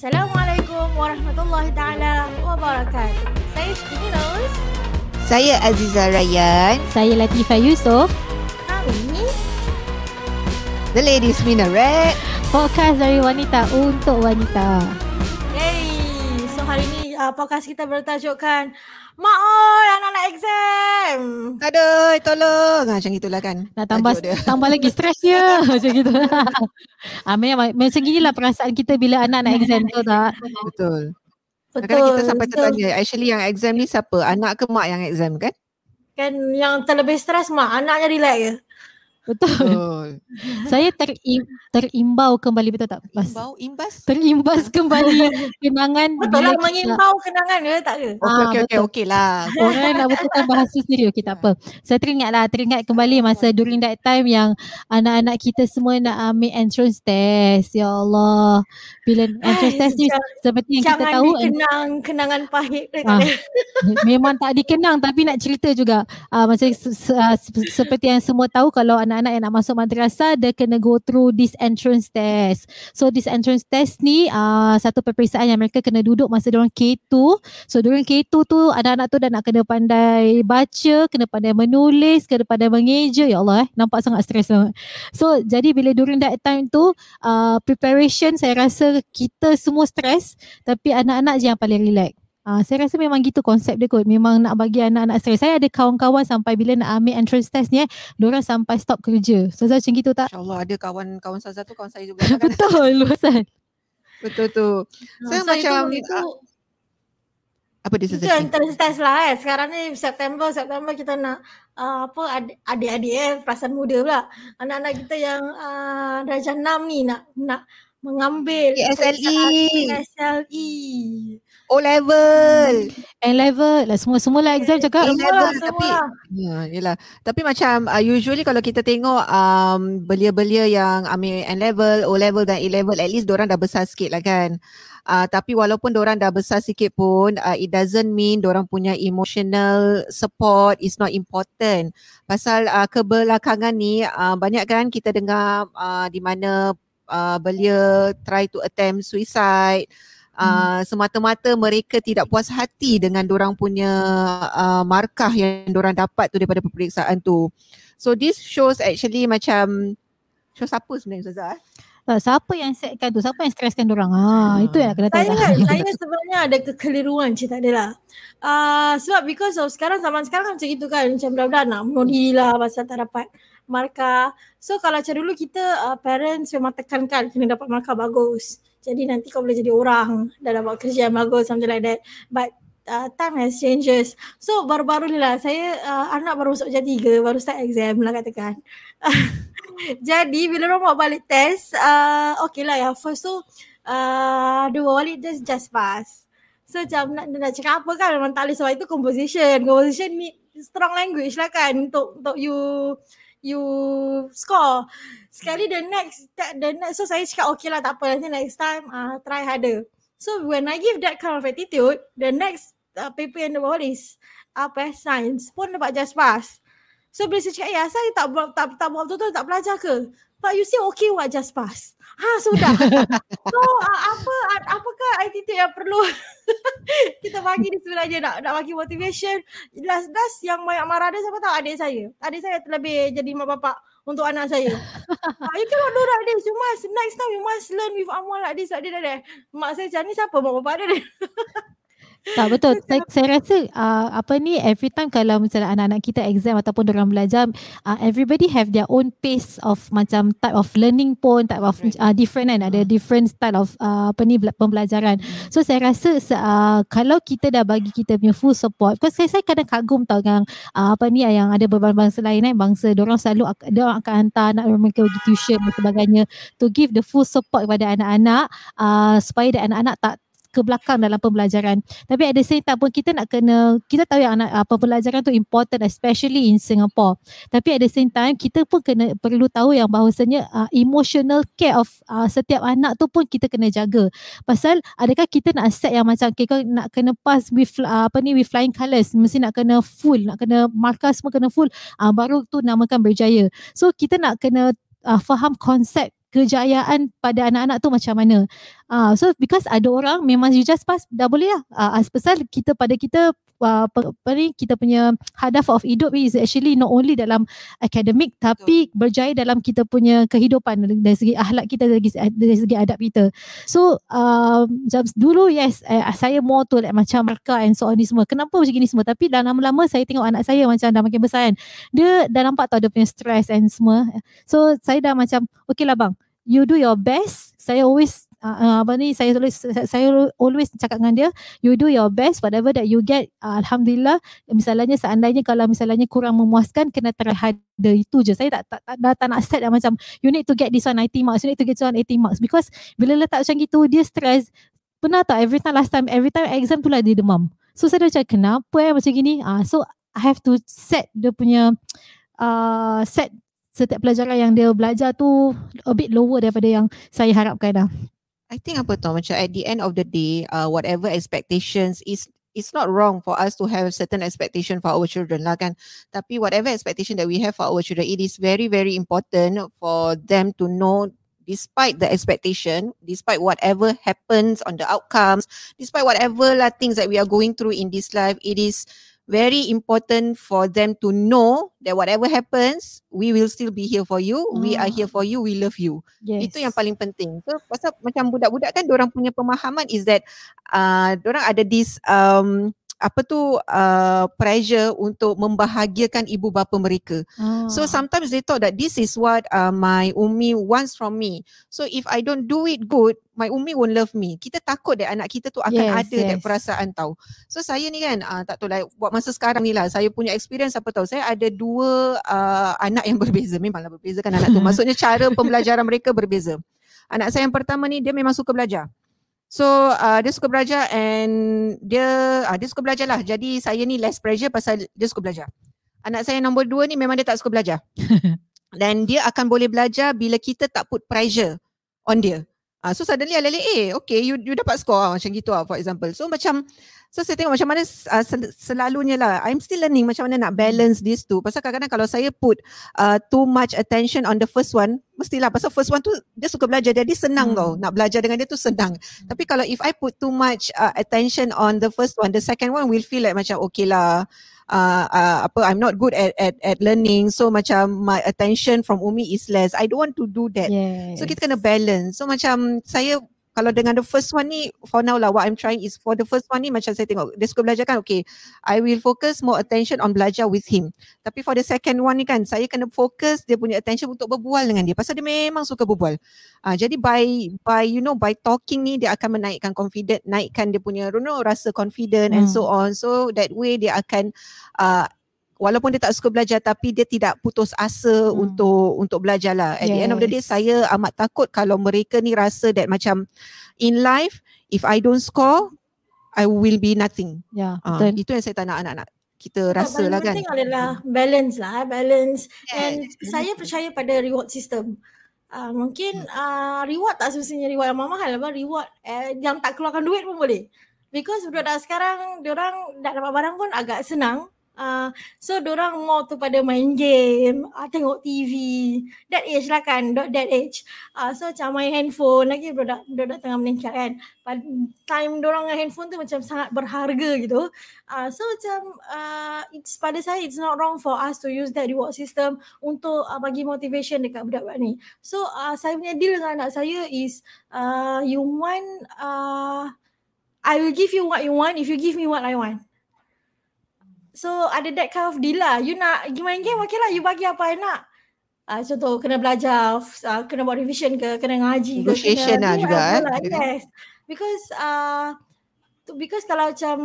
Assalamualaikum warahmatullahi taala wabarakatuh. Saya Shkini Rose. Saya Aziza Rayyan. Saya Latifah Yusof. Kami The Ladies Minaret. Podcast dari wanita untuk wanita. Yay. So hari ni uh, podcast kita bertajukkan Mak oi anak-anak exam. Aduh, tolong. Ha, macam itulah kan. Nak tambah tambah lagi stres dia macam gitu. ah memang macam ginilah perasaan kita bila anak-anak exam tu tak. Betul. Kadang-kadang kita sampai tertanya, actually yang exam ni siapa? Anak ke mak yang exam kan? Kan yang terlebih stres mak anaknya relax je. Betul. Saya terim, terimbau kembali betul tak? Imbau, imbas. Terimbas kembali kenangan Betul lah kita- mengimbau kenangan ke tak ke? Okey, Ah, okey, okey, betul. okey lah. Orang nak betulkan bahasa sendiri Okey tak apa Saya teringat lah Teringat kembali masa during that time yang Anak-anak kita semua nak ambil entrance test Ya Allah Bila entrance Ai, test ni Seperti yang kita Jangan tahu dikenang kenangan pahit Ah. Memang tak dikenang Tapi nak cerita juga uh, Macam se- se- ah, se- Seperti yang semua tahu Kalau anak-anak yang nak masuk madrasah Dia kena go through this entrance test. So this entrance test ni uh, Satu peperiksaan yang mereka kena duduk Masa diorang K2 So during K2 tu Anak-anak tu dah nak kena pandai baca Kena pandai menulis Kena pandai mengeja. Ya Allah eh Nampak sangat stres sangat So jadi bila during that time tu uh, Preparation saya rasa Kita semua stres Tapi anak-anak je yang paling relax Ah, saya rasa memang gitu konsep dia kot. Memang nak bagi anak-anak stres. Saya ada kawan-kawan sampai bila nak ambil entrance test ni eh, diorang sampai stop kerja. So macam gitu tak? InsyaAllah ada kawan-kawan Saza tu kawan saya juga kan. Betul Luasan. Betul tu. Saya So, macam- itu, itu, Apa dia Itu Saza? entrance test lah eh. Sekarang ni September, September kita nak uh, apa ad- adik-adik eh, perasaan muda pula. Anak-anak kita yang uh, darjah 6 ni nak nak mengambil PSLE. PSLE. O level. N level lah semua-semua lah exam cakap. A Semua level tapi semua lah. ya yalah. Tapi macam uh, usually kalau kita tengok um, belia-belia yang ambil N level, O level dan A level at least orang dah besar sikit lah kan. Uh, tapi walaupun orang dah besar sikit pun uh, it doesn't mean orang punya emotional support is not important. Pasal uh, kebelakangan ni uh, banyak kan kita dengar uh, di mana uh, belia try to attempt suicide Uh, semata-mata mereka tidak puas hati dengan dorang punya uh, markah yang dorang dapat tu daripada peperiksaan tu. So this shows actually macam shows apa sebenarnya Ustazah? Tak, siapa yang setkan tu? Siapa yang streskan orang? Ha, itu yang kena tahu. Saya saya sebenarnya ada kekeliruan cik tak adalah. Uh, sebab because of sekarang zaman sekarang kan macam itu kan macam budak-budak nak bunuh diri lah pasal tak dapat markah. So kalau macam dulu kita uh, parents memang tekankan kena dapat markah bagus. Jadi nanti kau boleh jadi orang dah dapat kerja yang bagus something like that. But uh, time has changes. So baru-baru ni lah saya uh, anak baru masuk darjah tiga baru start exam lah katakan. Jadi bila orang buat balik test, uh, okay lah yang first tu uh, buat balik test just pass. So macam nak, nak cakap apa kan memang tak boleh sebab itu composition. Composition ni strong language lah kan untuk untuk you you score. Sekali the next the next so saya cakap okay lah tak apa nanti next time uh, try harder. So when I give that kind of attitude, the next uh, paper yang dia bawa is apa uh, science pun dapat just pass. So bila saya cakap, eh asal tak, buat- tak, tak buat betul-betul, tak belajar ke? But you say okay what just pass. Ha sudah. so uh, apa apakah attitude yang perlu kita bagi ni sebenarnya nak nak bagi motivation. Last last yang banyak marah dia siapa tahu adik saya. Adik saya terlebih jadi mak bapak untuk anak saya. uh, you cannot do like this. You must next time you must learn with Amal like this like this like that. Mak saya macam ni siapa mak bapak dia? Tak betul. Saya, saya rasa uh, apa ni every time kalau misalnya anak-anak kita exam ataupun orang belajar uh, everybody have their own pace of macam type of learning pun type of uh, different kan ada different style of uh, apa ni bela- pembelajaran. So saya rasa uh, kalau kita dah bagi kita punya full support because saya, saya kadang kagum tau dengan uh, apa ni yang ada beberapa bangsa lain kan bangsa orang selalu dia akan hantar anak mereka pergi tuition dan sebagainya to give the full support kepada anak-anak uh, supaya anak-anak tak ke belakang dalam pembelajaran. Tapi at the same time pun kita nak kena kita tahu yang anak uh, pembelajaran tu important especially in Singapore. Tapi at the same time kita pun kena perlu tahu yang bahawasanya uh, emotional care of uh, setiap anak tu pun kita kena jaga. Pasal adakah kita nak set yang macam okay, kau nak kena pass with uh, apa ni with flying colours mesti nak kena full, nak kena markah semua kena full uh, baru tu namakan berjaya. So kita nak kena uh, faham konsep kejayaan pada anak-anak tu macam mana. Uh, so because ada orang memang you just pass dah boleh lah. Uh, as pasal kita pada kita uh, apa ni kita punya hadaf of hidup is actually not only dalam academic tapi Betul. berjaya dalam kita punya kehidupan dari segi akhlak kita dari segi, dari segi adab kita. So uh, dulu yes uh, saya more to like macam mereka and so on ni semua. Kenapa macam ni semua? Tapi dah lama-lama saya tengok anak saya macam dah makin besar kan. Dia dah nampak tau dia punya stress and semua. So saya dah macam okay lah bang you do your best. Saya always uh, apa ni saya always saya always cakap dengan dia you do your best whatever that you get uh, alhamdulillah. Misalnya seandainya kalau misalnya kurang memuaskan kena harder. Itu je. Saya tak tak, tak dah tak nak set dah macam you need to get this one 90 marks you need to get this one 80 marks. Because bila letak macam gitu dia stress. Pernah tak every time last time every time exam tu lah dia demam. So saya dah cakap kenapa eh macam gini? Uh, so I have to set dia punya uh, set setiap pelajaran yang dia belajar tu a bit lower daripada yang saya harapkan dah. I think apa tu macam at the end of the day uh, whatever expectations is it's not wrong for us to have certain expectation for our children lah kan. Tapi whatever expectation that we have for our children it is very very important for them to know despite the expectation despite whatever happens on the outcomes despite whatever lah things that we are going through in this life it is very important for them to know that whatever happens, we will still be here for you. Mm. We are here for you. We love you. Yes. Itu yang paling penting. So pasal macam budak-budak kan, orang punya pemahaman is that, uh, orang ada this um, apa tu uh, pressure untuk membahagiakan ibu bapa mereka. Oh. So sometimes they thought that this is what uh, my umi wants from me. So if I don't do it good, my umi won't love me. Kita takut that anak kita tu akan yes, ada yes. that perasaan tau. So saya ni kan uh, tak tahu lah buat masa sekarang ni lah saya punya experience apa tahu. Saya ada dua uh, anak yang berbeza. Memanglah berbeza kan anak tu. Maksudnya cara pembelajaran mereka berbeza. Anak saya yang pertama ni dia memang suka belajar. So uh, dia suka belajar and dia uh, dia suka belajar lah. Jadi saya ni less pressure pasal dia suka belajar. Anak saya nombor dua ni memang dia tak suka belajar. Dan dia akan boleh belajar bila kita tak put pressure on dia. Uh, so suddenly alele eh okay you you dapat score uh, macam gitu lah for example. So macam So saya tengok macam mana uh, sel- selalunya lah. I'm still learning macam mana nak balance this two. Pasal kadang-kadang kalau saya put uh, too much attention on the first one, mestilah pasal first one tu dia suka belajar jadi senang hmm. tau. Nak belajar dengan dia tu senang. Hmm. Tapi kalau if I put too much uh, attention on the first one, the second one will feel like macam okay lah. Uh, uh, apa I'm not good at at at learning. So macam my attention from Umi is less. I don't want to do that. Yes. so kita kena balance. So macam saya kalau dengan the first one ni for now lah what I'm trying is for the first one ni macam saya tengok dia suka belajar kan? Okay I will focus more attention on belajar with him. Tapi for the second one ni kan saya kena fokus dia punya attention untuk berbual dengan dia. Pasal dia memang suka berbual. Uh, jadi by by you know by talking ni dia akan menaikkan confident naikkan dia punya you know rasa confident hmm. and so on. So that way dia akan uh, walaupun dia tak suka belajar tapi dia tidak putus asa hmm. untuk untuk belajar lah. At yes. the end of the day saya amat takut kalau mereka ni rasa that macam in life if I don't score I will be nothing. Ya, yeah, uh, itu yang saya tak nak anak-anak kita rasa lah kan. Yang penting adalah balance lah, eh, balance. Yes. And saya percaya pada reward system. Uh, mungkin uh, reward tak semestinya reward yang mahal apa reward eh, yang tak keluarkan duit pun boleh. Because budak-budak sekarang, diorang dah dapat barang pun agak senang. Uh, so orang more tu pada main game, uh, tengok TV. That age lah kan, that age. Uh, so macam main handphone lagi budak budak tengah meningkat kan. Time orang dengan handphone tu macam sangat berharga gitu. Uh, so macam uh, it's pada saya it's not wrong for us to use that reward system untuk uh, bagi motivation dekat budak-budak ni. So uh, saya punya deal dengan anak saya is uh, you want uh, I will give you what you want if you give me what I want. So ada that kind of deal lah. You nak pergi main game, okay lah. You bagi apa yang nak. Uh, contoh kena belajar, uh, kena buat revision ke, kena ngaji ke. Negotiation lah juga. Eh. Lah. Yes. Because uh, because kalau macam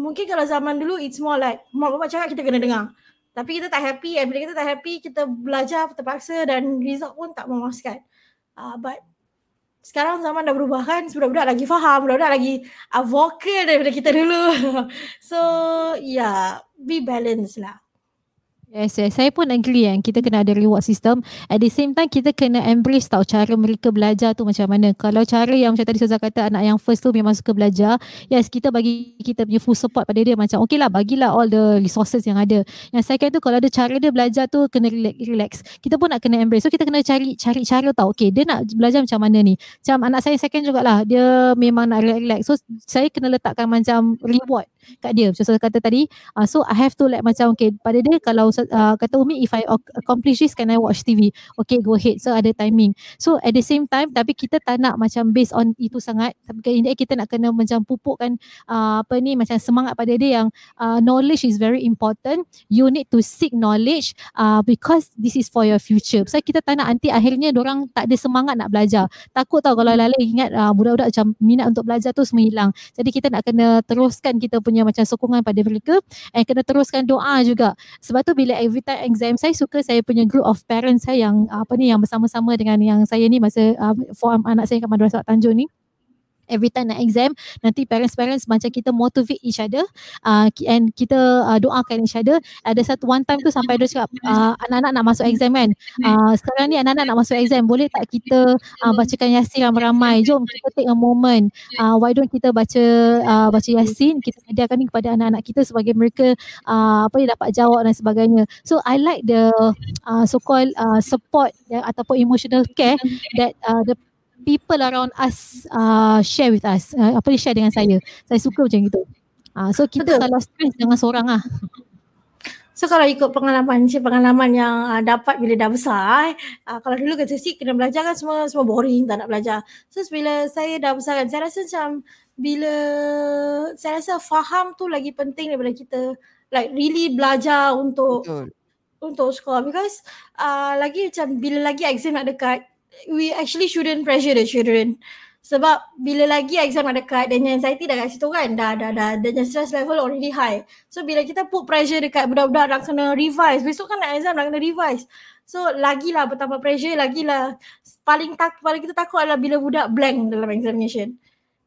mungkin kalau zaman dulu it's more like mak bapak cakap kita kena dengar. Tapi kita tak happy and bila kita tak happy kita belajar terpaksa dan result pun tak memuaskan. Uh, but sekarang zaman dah berubah kan budak-budak lagi faham budak-budak lagi uh, vocal daripada kita dulu. So yeah be balanced lah Yes, yes. Saya pun agree yang kita kena ada reward system. At the same time, kita kena embrace tau cara mereka belajar tu macam mana. Kalau cara yang macam tadi Ustazah kata anak yang first tu memang suka belajar. Yes, kita bagi kita punya full support pada dia macam okay lah bagilah all the resources yang ada. Yang second tu kalau ada cara dia belajar tu kena relax. Kita pun nak kena embrace. So kita kena cari cari cara tau. Okay, dia nak belajar macam mana ni. Macam anak saya second jugalah. Dia memang nak relax. So saya kena letakkan macam reward kat dia macam saya kata tadi uh, so I have to like macam okay pada dia kalau uh, kata Umi if I accomplish this can I watch TV okay go ahead. So ada timing. So at the same time tapi kita tak nak macam based on itu sangat. Tapi the kita nak kena macam pupukkan uh, apa ni macam semangat pada dia yang uh, knowledge is very important. You need to seek knowledge uh, because this is for your future. So kita tak nak nanti akhirnya orang tak ada semangat nak belajar. Takut tau kalau lala ingat uh, budak-budak macam minat untuk belajar tu semua hilang. Jadi kita nak kena teruskan kita punya macam sokongan pada mereka. And kena teruskan doa juga. Sebab tu bila every time exam saya suka saya punya group of parents saya yang apa ni yang bersama-sama dengan yang saya ni masa uh, form anak saya kat Madrasah Tanjung ni every time nak exam nanti parents-parents macam kita motivate each other uh, and kita uh, doakan each other. Ada satu one time tu sampai dia cakap uh, anak-anak nak masuk exam kan? Uh, sekarang ni anak-anak nak masuk exam boleh tak kita uh, bacakan yasin ramai-ramai? Jom kita take a moment. Uh, why don't kita baca uh, baca yasin? Kita sediakan ni kepada anak-anak kita sebagai mereka uh, apa dia dapat jawab dan sebagainya. So I like the uh, so called uh, support ya, ataupun emotional care that uh, the people around us uh, share with us uh, apa dia share dengan saya saya suka macam gitu uh, so kita Betul. kalau stress jangan seorang ah So kalau ikut pengalaman si pengalaman yang uh, dapat bila dah besar, uh, kalau dulu kata si kena belajar kan semua semua boring tak nak belajar. So bila saya dah besar kan saya rasa macam bila saya rasa faham tu lagi penting daripada kita like really belajar untuk Betul. untuk sekolah because uh, lagi macam bila lagi exam nak dekat we actually shouldn't pressure the children. Sebab bila lagi exam nak dekat dan anxiety dah kat situ kan, dah dah dah dan stress level already high. So bila kita put pressure dekat budak-budak nak kena revise, besok kan nak exam nak kena revise. So lagilah bertambah pressure, lagilah paling tak paling kita takut adalah bila budak blank dalam examination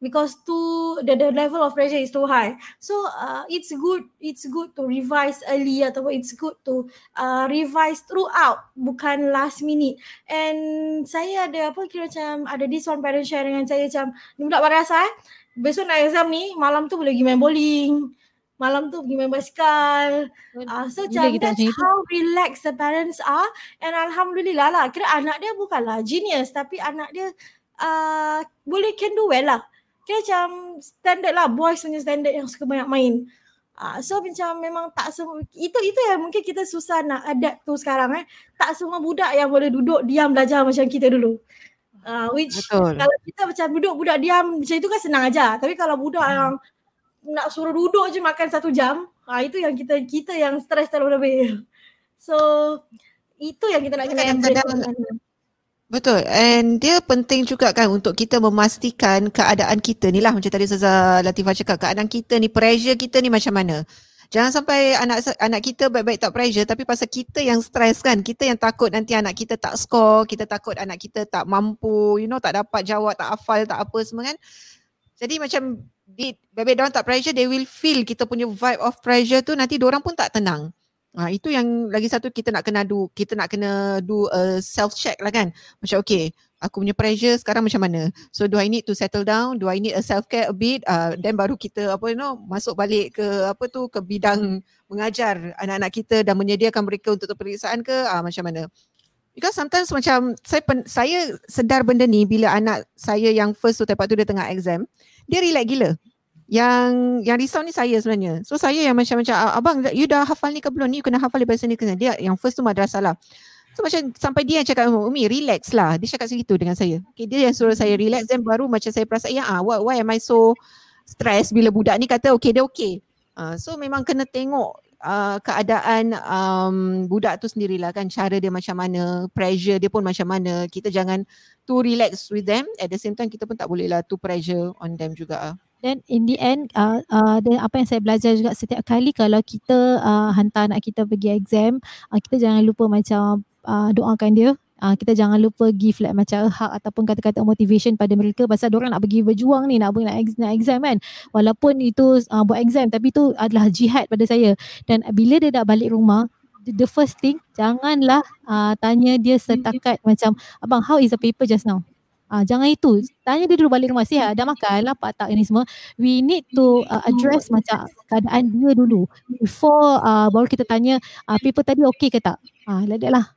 because too the, the level of pressure is too high. So uh, it's good it's good to revise early atau it's good to uh, revise throughout bukan last minute. And saya ada apa kira macam ada this one parent share dengan saya macam ni budak madrasah eh. Besok nak exam ni malam tu boleh pergi main bowling. Malam tu pergi main basikal. Uh, so macam that's itu. how relaxed the parents are. And Alhamdulillah lah. Kira anak dia bukanlah genius. Tapi anak dia uh, boleh can do well lah kira macam standard lah boys punya standard yang suka banyak main. Uh, so macam memang tak semua itu itu yang mungkin kita susah nak adapt tu sekarang eh. Tak semua budak yang boleh duduk diam belajar macam kita dulu. Uh, which Betul. kalau kita macam duduk budak diam macam itu kan senang aja. Tapi kalau budak hmm. yang nak suruh duduk je makan satu jam, uh, itu yang kita kita yang stres terlalu lebih. So itu yang kita nak kena embrace. Betul. And dia penting juga kan untuk kita memastikan keadaan kita ni lah macam tadi Ustazah Latifah cakap keadaan kita ni pressure kita ni macam mana. Jangan sampai anak anak kita baik-baik tak pressure tapi pasal kita yang stres kan. Kita yang takut nanti anak kita tak score, kita takut anak kita tak mampu, you know tak dapat jawab, tak hafal, tak apa semua kan. Jadi macam baby down tak pressure they will feel kita punya vibe of pressure tu nanti orang pun tak tenang. Ha, itu yang lagi satu kita nak kena do kita nak kena do a self check lah kan. Macam okay aku punya pressure sekarang macam mana? So do I need to settle down? Do I need a self care a bit? Uh, then baru kita apa you know masuk balik ke apa tu ke bidang mengajar anak-anak kita dan menyediakan mereka untuk peperiksaan ke? Uh, macam mana? Because sometimes macam saya pen, saya sedar benda ni bila anak saya yang first tu tempat tu dia tengah exam dia relax gila yang yang risau ni saya sebenarnya. So saya yang macam macam ah, abang you dah hafal ni ke belum ni you kena hafal daripada sini ke. Dia yang first tu madrasah lah. So macam sampai dia yang cakap Umi relax lah. Dia cakap segitu dengan saya. Okay, dia yang suruh saya relax dan baru macam saya perasan ya ah why, why am I so stress bila budak ni kata okay dia okay. Uh, so memang kena tengok uh, keadaan um, budak tu sendirilah kan cara dia macam mana, pressure dia pun macam mana. Kita jangan too relax with them at the same time kita pun tak boleh lah too pressure on them juga. Then in the end uh, uh, then apa yang saya belajar juga setiap kali kalau kita uh, hantar anak kita pergi exam uh, kita jangan lupa macam uh, doakan dia. Uh, kita jangan lupa give like macam hak ataupun kata-kata motivation pada mereka pasal orang nak pergi berjuang ni nak pergi nak, nak exam kan. Walaupun itu uh, buat exam tapi itu adalah jihad pada saya. Dan bila dia dah balik rumah the first thing janganlah uh, tanya dia setakat macam abang how is the paper just now Ah, jangan itu. Tanya dia dulu balik rumah sihat. Dah makan pak tak ini semua. We need to uh, address macam keadaan dia dulu. Before uh, baru kita tanya uh, paper tadi okey ke tak. Ah, uh, like lah.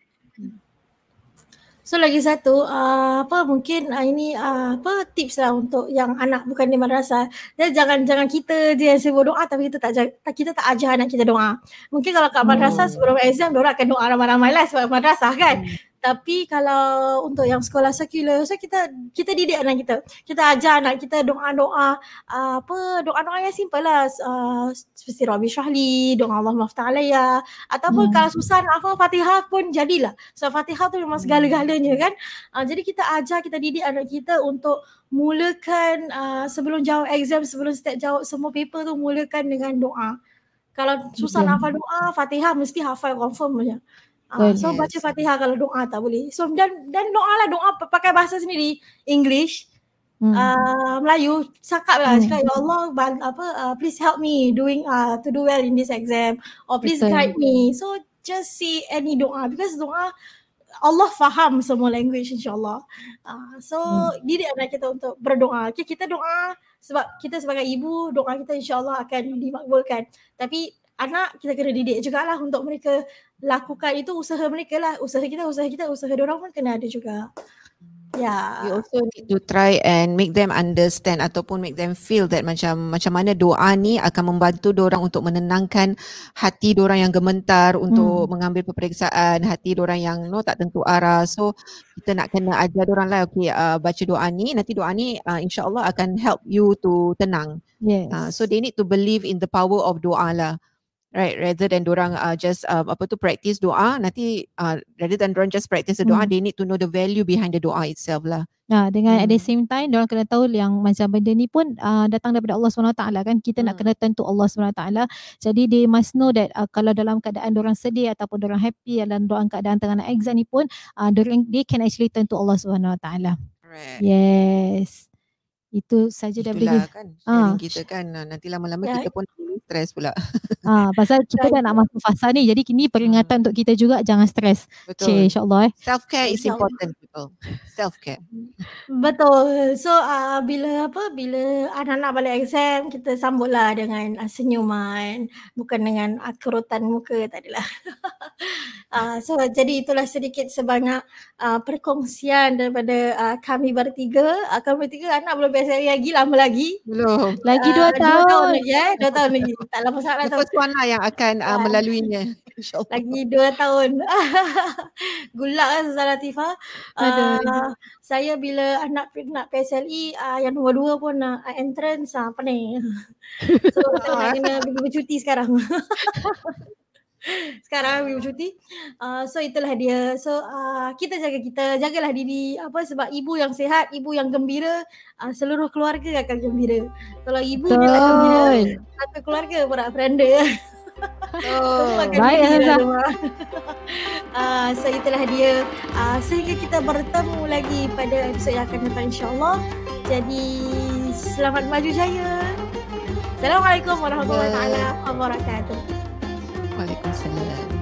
So lagi satu uh, apa mungkin uh, ini uh, apa tips lah untuk yang anak bukan di madrasah. Dia jangan jangan kita je yang sibuk doa tapi kita tak kita tak ajar anak kita doa. Mungkin kalau kat madrasah hmm. sebelum exam dia orang akan doa ramai-ramai lah sebab madrasah kan. Hmm. Tapi kalau untuk yang sekolah sekular, so kita kita didik anak kita. Kita ajar anak kita doa-doa uh, apa doa-doa yang simple lah. Uh, seperti Rabbi Syahli, doa Allah Mafta Alaya. Ataupun hmm. kalau susah nak apa Fatihah pun jadilah. So Fatihah tu memang segala-galanya kan. Uh, jadi kita ajar, kita didik anak kita untuk mulakan uh, sebelum jawab exam, sebelum start jawab semua paper tu mulakan dengan doa. Kalau susah nak hafal doa, Fatihah mesti hafal confirm je. Uh, so baca Fatihah kalau doa tak boleh. So dan dan doa lah doa pakai bahasa sendiri English hmm. uh, Melayu cakap lah hmm. cakap ya Allah apa uh, please help me doing uh, to do well in this exam or please Betul. guide me. So just see any doa because doa Allah faham semua language insyaAllah. Uh, so hmm. didik anak kita untuk berdoa. Okay, kita doa sebab kita sebagai ibu doa kita insyaAllah akan dimakbulkan. Tapi anak kita kena didik juga lah untuk mereka lakukan. Itu usaha mereka lah. Usaha kita usaha kita usaha orang pun kena ada juga. Ya. Yeah. you also need to try and make them understand ataupun make them feel that macam macam mana doa ni akan membantu orang untuk menenangkan hati orang yang gemetar untuk hmm. mengambil peperiksaan hati orang yang no tak tentu arah. So kita nak kena ajar orang lah okay uh, baca doa ni. Nanti doa ni uh, insyaallah akan help you to tenang. Yes. uh, so they need to believe in the power of doa lah right rather than orang uh, just uh, apa tu practice doa nanti uh, rather than orang just practice the doa hmm. they need to know the value behind the doa itself lah Nah, dengan hmm. at the hmm. same time orang kena tahu yang macam benda ni pun uh, datang daripada Allah SWT kan kita hmm. nak kena tentu Allah SWT jadi they must know that uh, kalau dalam keadaan orang sedih ataupun orang happy dalam dalam keadaan tengah nak exam ni pun uh, they can actually turn to Allah SWT right. yes itu saja daripada kan ah. kita kan nanti lama-lama ya. kita pun stres pula. Ah, pasal kita dah nak masuk fasa ni jadi kini peringatan hmm. untuk kita juga jangan stres. Betul. Cik, insyaAllah eh. Self care is important people. Self care. Betul. So uh, bila apa bila anak-anak balik exam kita sambutlah dengan uh, senyuman bukan dengan uh, kerutan muka tadilah. uh, so jadi itulah sedikit sebanyak uh, perkongsian daripada uh, kami bertiga. Uh, kami bertiga anak belum biasa lagi lama lagi. Belum. Lagi dua uh, tahun. Dua tahun lagi eh. Dua tahun lagi tak lama sangat lah. First one lah yang akan uh, melaluinya. Lagi dua tahun. Gulak kan Zara Latifah. Uh, saya bila anak nak PSLE uh, yang nombor dua pun uh, entrance uh, apa ni. so saya nak kena pergi bercuti sekarang. sekarang we cuti. Uh, so itulah dia. So uh, kita jaga kita, jagalah diri apa sebab ibu yang sehat, ibu yang gembira, uh, seluruh keluarga akan gembira. Kalau ibu Betul. dia tak gembira, satu keluarga pun nak beranda. Oh, baik Azza. uh, so itulah dia. Uh, sehingga kita bertemu lagi pada episod yang akan datang insya-Allah. Jadi selamat maju jaya. Assalamualaikum warahmatullahi wabarakatuh. avec Ansel